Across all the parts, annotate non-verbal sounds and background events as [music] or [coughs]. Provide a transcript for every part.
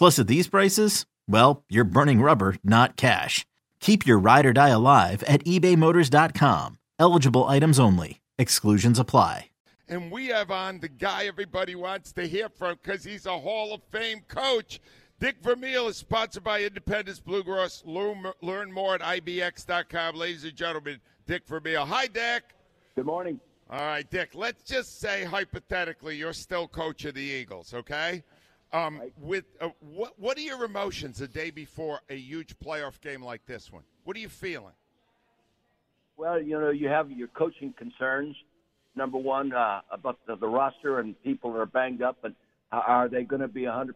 Plus, at these prices, well, you're burning rubber, not cash. Keep your ride or die alive at ebaymotors.com. Eligible items only. Exclusions apply. And we have on the guy everybody wants to hear from because he's a Hall of Fame coach. Dick Vermeil is sponsored by Independence Blue Cross. Learn, learn more at IBX.com. Ladies and gentlemen, Dick Vermeil. Hi, Dick. Good morning. All right, Dick, let's just say hypothetically you're still coach of the Eagles, okay? Um, Right. With uh, what, what are your emotions the day before a huge playoff game like this one? What are you feeling? Well, you know, you have your coaching concerns. Number one, uh, about the, the roster and people are banged up, and are they going to be 100%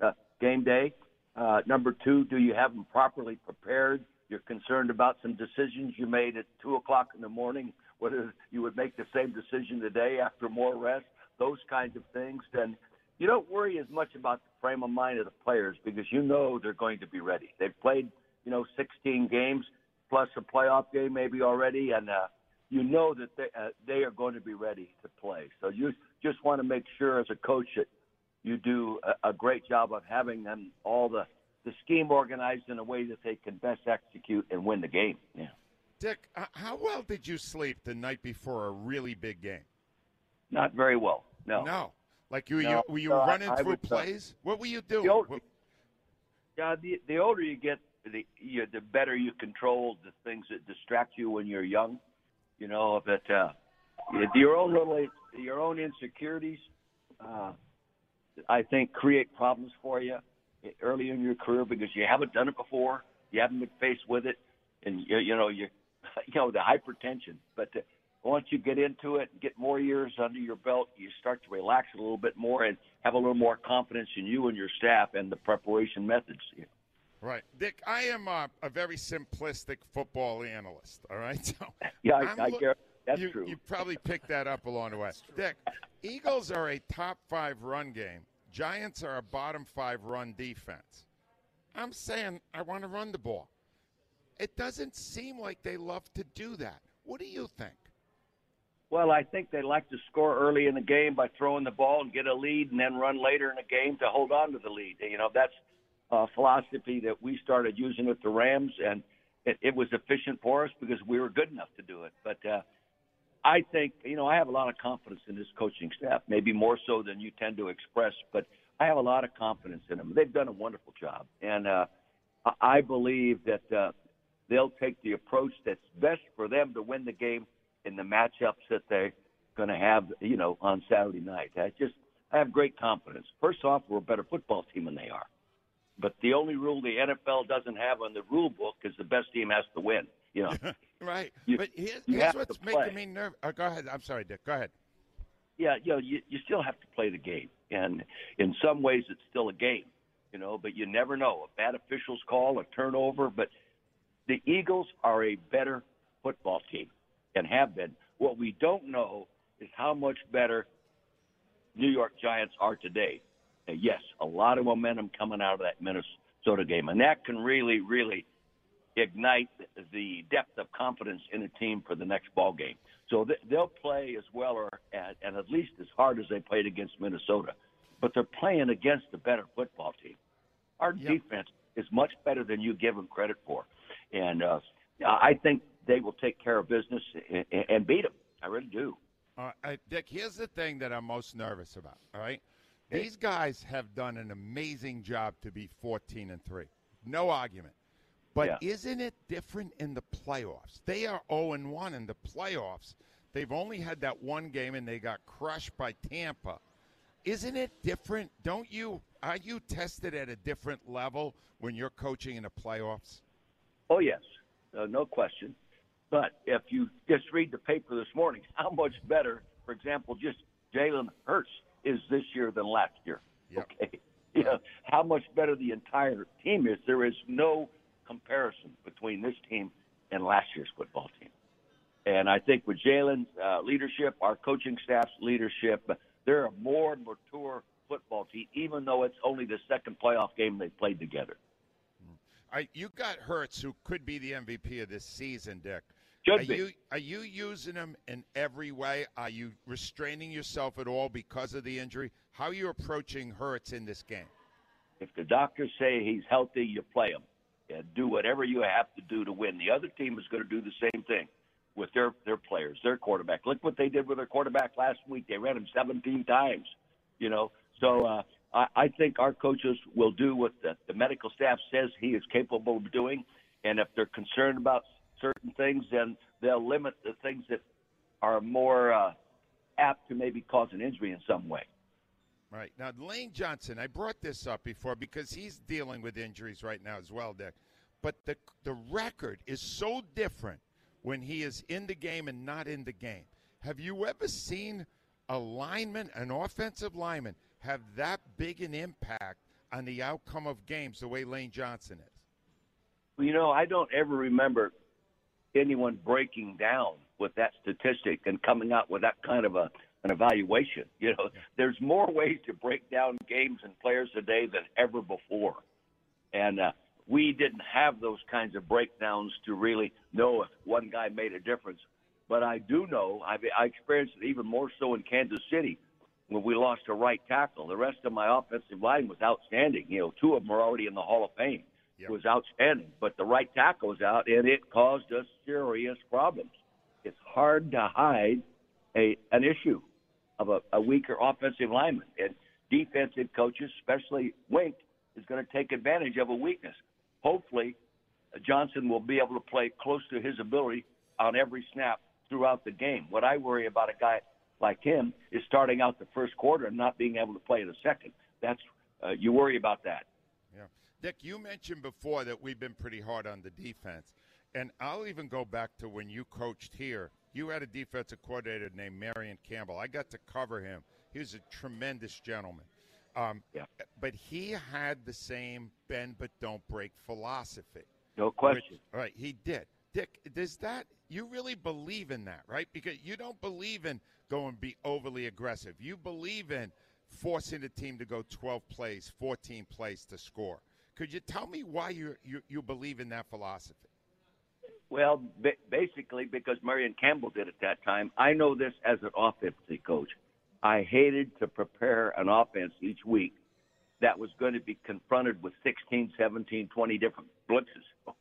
uh, game day? Uh, number two, do you have them properly prepared? You're concerned about some decisions you made at 2 o'clock in the morning, whether you would make the same decision today after more rest, those kinds of things. Then you don't worry as much about the frame of mind of the players because you know they're going to be ready. They've played, you know, 16 games plus a playoff game maybe already, and uh, you know that they uh, they are going to be ready to play. So you just want to make sure as a coach that you do a, a great job of having them all the the scheme organized in a way that they can best execute and win the game. Yeah. Dick, how well did you sleep the night before a really big game? Not very well. No. No. Like you, No, you were you no, running I through uh, plays? What were you doing? The old, What- yeah, the the older you get, the you, the better you control the things that distract you when you're young. You know, but uh, your own little your own insecurities, uh, I think, create problems for you early in your career because you haven't done it before, you haven't been faced with it, and you, you know you [laughs] you know the hypertension. But uh, once you get into it and get more years under your belt, you start to relax a little bit more and have a little more confidence in you and your staff and the preparation methods. Right, Dick. I am a, a very simplistic football analyst. All right, [laughs] so Yeah, I'm I, I that's you, true. You probably picked that up along the way. Dick, Eagles are a top five run game. Giants are a bottom five run defense. I'm saying I want to run the ball. It doesn't seem like they love to do that. What do you think? Well, I think they like to score early in the game by throwing the ball and get a lead, and then run later in the game to hold on to the lead. You know, that's a philosophy that we started using with the Rams, and it, it was efficient for us because we were good enough to do it. But uh, I think, you know, I have a lot of confidence in this coaching staff, maybe more so than you tend to express, but I have a lot of confidence in them. They've done a wonderful job, and uh, I believe that uh, they'll take the approach that's best for them to win the game in the matchups that they're going to have, you know, on Saturday night. I just I have great confidence. First off, we're a better football team than they are. But the only rule the NFL doesn't have on the rule book is the best team has to win. You know, [laughs] Right. You- but here's, here's what's making me nervous. Oh, go ahead. I'm sorry, Dick. Go ahead. yeah, you know, you, you still have to play the game, and in some ways, it's still a game. You know, but you never know. A bad official's call, a turnover, but the Eagles are a better football team and have been. What we don't know is how much better New York Giants are today. And yes, a lot of momentum coming out of that Minnesota game, and that can really, really ignite the depth of confidence in a team for the next ball game. So they, they'll play as well or at, and at least as hard as they played against Minnesota. But they're playing against a better football team. Our Yep. defense is much better than you give them credit for, and uh, I think they will take care of business and, and beat them. I really do. Uh, I, Dick, here's the thing that I'm most nervous about. All right, these guys have done an amazing job to be 14 and three, no argument. But Yeah. isn't it different in the playoffs? They are 0 and 1 in the playoffs. They've only had that one game and they got crushed by Tampa. Isn't it different? Don't you are you tested at a different level when you're coaching in the playoffs? Oh yes, uh, no question. But if you just read the paper this morning, [laughs] how much better, for example, just Jalen Hurts is this year than last year. Yep. [laughs] Okay, you know, how much better the entire team is. There is no comparison between this team and last year's football team. And I think with Jalen's uh, leadership, our coaching staff's leadership, they're a more mature football team, even though it's only the second playoff game they've played together. I, you got Hurts, who could be the MVP of this season, Dick. Should are be. you are you using him in every way? Are you restraining yourself at all because of the injury? How are you approaching Hurts in this game? If the doctors say he's healthy, you play him. And do whatever you have to do to win. The other team is going to do the same thing with their their players, their quarterback. Look what they did with their quarterback last week. They ran him 17 times. You know, so uh, I, I think our coaches will do what the, the medical staff says he is capable of doing. And if they're concerned about certain things, then they'll limit the things that are more uh, apt to maybe cause an injury in some way. Right now, Lane Johnson. I brought this up before because he's dealing with injuries right now as well, Dick. But the the record is so different when he is in the game and not in the game. Have you ever seen a lineman, an offensive lineman, have that big an impact on the outcome of games the way Lane Johnson is? Well, you know, I don't ever remember anyone breaking down with that statistic and coming out with that kind of a an evaluation. You know, there's more ways to break down games and players today than ever before, and uh, we didn't have those kinds of breakdowns to really know if one guy made a difference. But I do know I, I experienced it even more so in Kansas City when we lost a right tackle. The rest of my offensive line was outstanding. You know, two of them are already in the Hall of Fame. Yep. Was outstanding, but the right tackle was out, and it caused us serious problems. It's hard to hide a an issue of a, a weaker offensive lineman, and defensive coaches, especially Wink, is going to take advantage of a weakness. Hopefully, Johnson will be able to play close to his ability on every snap throughout the game. What I worry about a guy like him is starting out the first quarter and not being able to play in the second. That's uh, you worry about that. Yeah. Dick, you mentioned before that we've been pretty hard on the defense. And I'll even go back to when you coached here. You had a defensive coordinator named Marion Campbell. I got to cover him. He was a tremendous gentleman. Um, Yeah. But he had the same bend but don't break philosophy. No question. Which- all right, he did. Dick, does that you really believe in that, right? Because you don't believe in going be overly aggressive. You believe in forcing the team to go 12 plays, 14 plays to score. Could you tell me why you you, you believe in that philosophy? Well, ba- basically because Marion Campbell did at that time. I know this as an offensive coach. I hated to prepare an offense each week that was going to be confronted with 16, 17, 20 different blitzes. [laughs]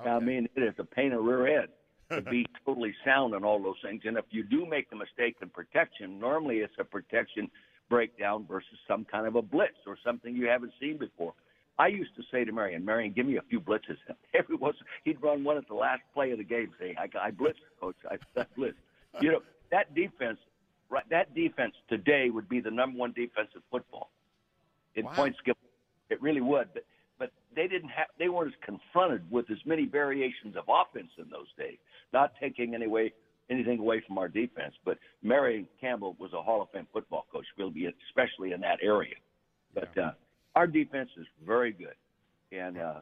Okay. I mean, it is a pain in the rear end [laughs] to be totally sound on all those things. And if you do make the mistake in protection, normally it's a protection breakdown versus some kind of a blitz or something you haven't seen before. I used to say to Marion, Marion, give me a few blitzes. [laughs] Every once he'd run one at the last play of the game, say, I, I blitzed, coach. I, I blitzed. You know, that defense, right? That defense today would be the number one defense of football in Wow. points given. It really would, but but they didn't have they weren't as confronted with as many variations of offense in those days. Not taking any way anything away from our defense, but Marion Campbell was a Hall of Fame football coach, will be especially in that area. But uh, our defense is very good, and uh,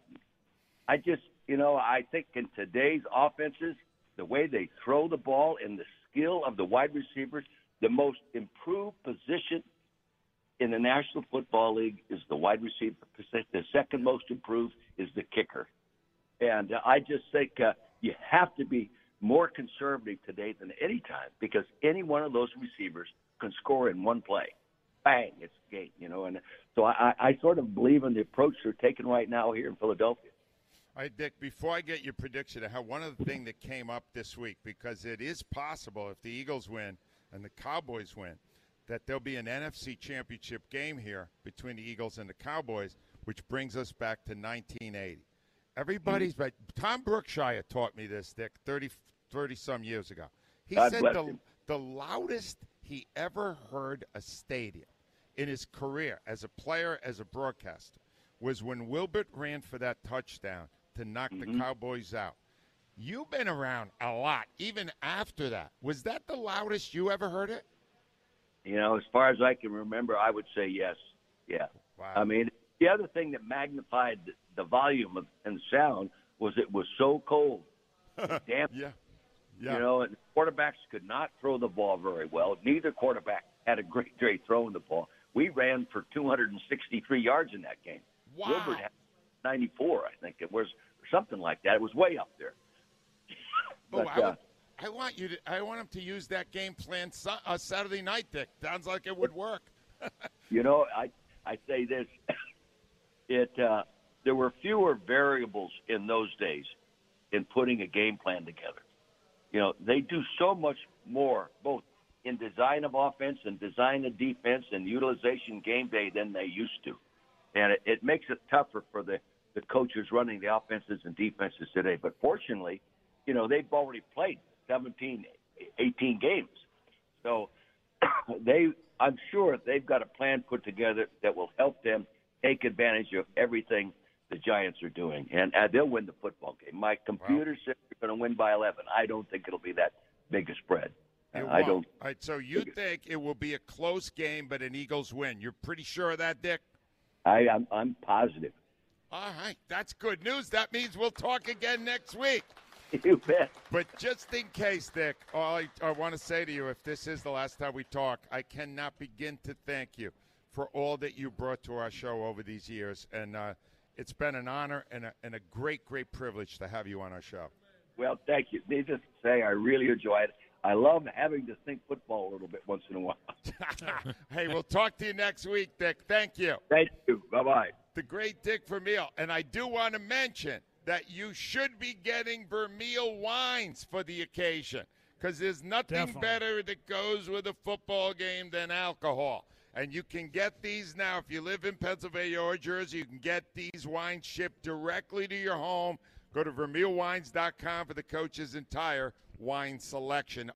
I just you know I think in today's offenses, the way they throw the ball and the skill of the wide receivers, the most improved position in the National Football League is the wide receiver. The second most improved is the kicker. And uh, I just think uh, you have to be more conservative today than any time because any one of those receivers can score in one play. Bang, it's game, you know. And so I, I sort of believe in the approach they're taking right now here in Philadelphia. All right, Dick, before I get your prediction, I have one other thing that came up this week because it is possible if the Eagles win and the Cowboys win that there'll be an NFC championship game here between the Eagles and the Cowboys, which brings us back to 1980. Everybody's mm-hmm. but Tom Brookshier taught me this, Dick, 30, 30 some years ago. He God said the, him. the loudest he ever heard a stadium in his career as a player, as a broadcaster, was when Wilbert ran for that touchdown to knock the mm-hmm. Cowboys out. You've been around a lot, even after that. Was that the loudest you ever heard it? You know, as far as I can remember, I would say yes. Yeah. Wow. I mean, the other thing that magnified the, volume of, and sound was it was so cold. [laughs] Damn. Yeah. Yeah. You know, and quarterbacks could not throw the ball very well. Neither quarterback had a great [laughs] day throwing the ball. We ran for 263 yards in that game. Wow. Wilbert had 94, I think it was, or something like that. It was way up there. [laughs] Oh, I, uh, I want you to. I want him to use that game plan Su- uh, Saturday night, Dick. Sounds like it would work. You know, I I say this. It uh, there were fewer variables in those days in putting a game plan together. You know, they do so much more, both in design of offense and design of defense and utilization game day than they used to, and it, it makes it tougher for the the coaches running the offenses and defenses today. But fortunately, you know, they've already played 17, 18 games, so [coughs] they I'm sure they've got a plan put together that will help them take advantage of everything the Giants are doing, and uh, they'll win the football game. My computer says they're going to win by 11. I don't think it'll be that big a spread. Uh, I don't. All right, so you think it will be a close game, but an Eagles win? You're pretty sure of that, Dick? I, I'm, I'm positive. All right, that's good news. That means we'll talk again next week. [laughs] You bet. But just in case, Dick, all I, I want to say to you, if this is the last time we talk, I cannot begin to thank you for all that you brought to our show over these years. And uh, it's been an honor and a, and a great, great privilege to have you on our show. Well, thank you. Needless to say, I really enjoy it. I love having to think football a little bit once in a while. [laughs] [laughs] hey, we'll talk to you next week, Dick. Thank you. Thank you. Bye bye. the great Dick Vermeil. And I do want to mention that you should be getting Vermeil wines for the occasion because there's nothing Definitely. better that goes with a football game than alcohol. And you can get these now if you live in Pennsylvania or Jersey. You can get these wines shipped directly to your home. Go to vermeilwines.com for the coach's entire wine selection.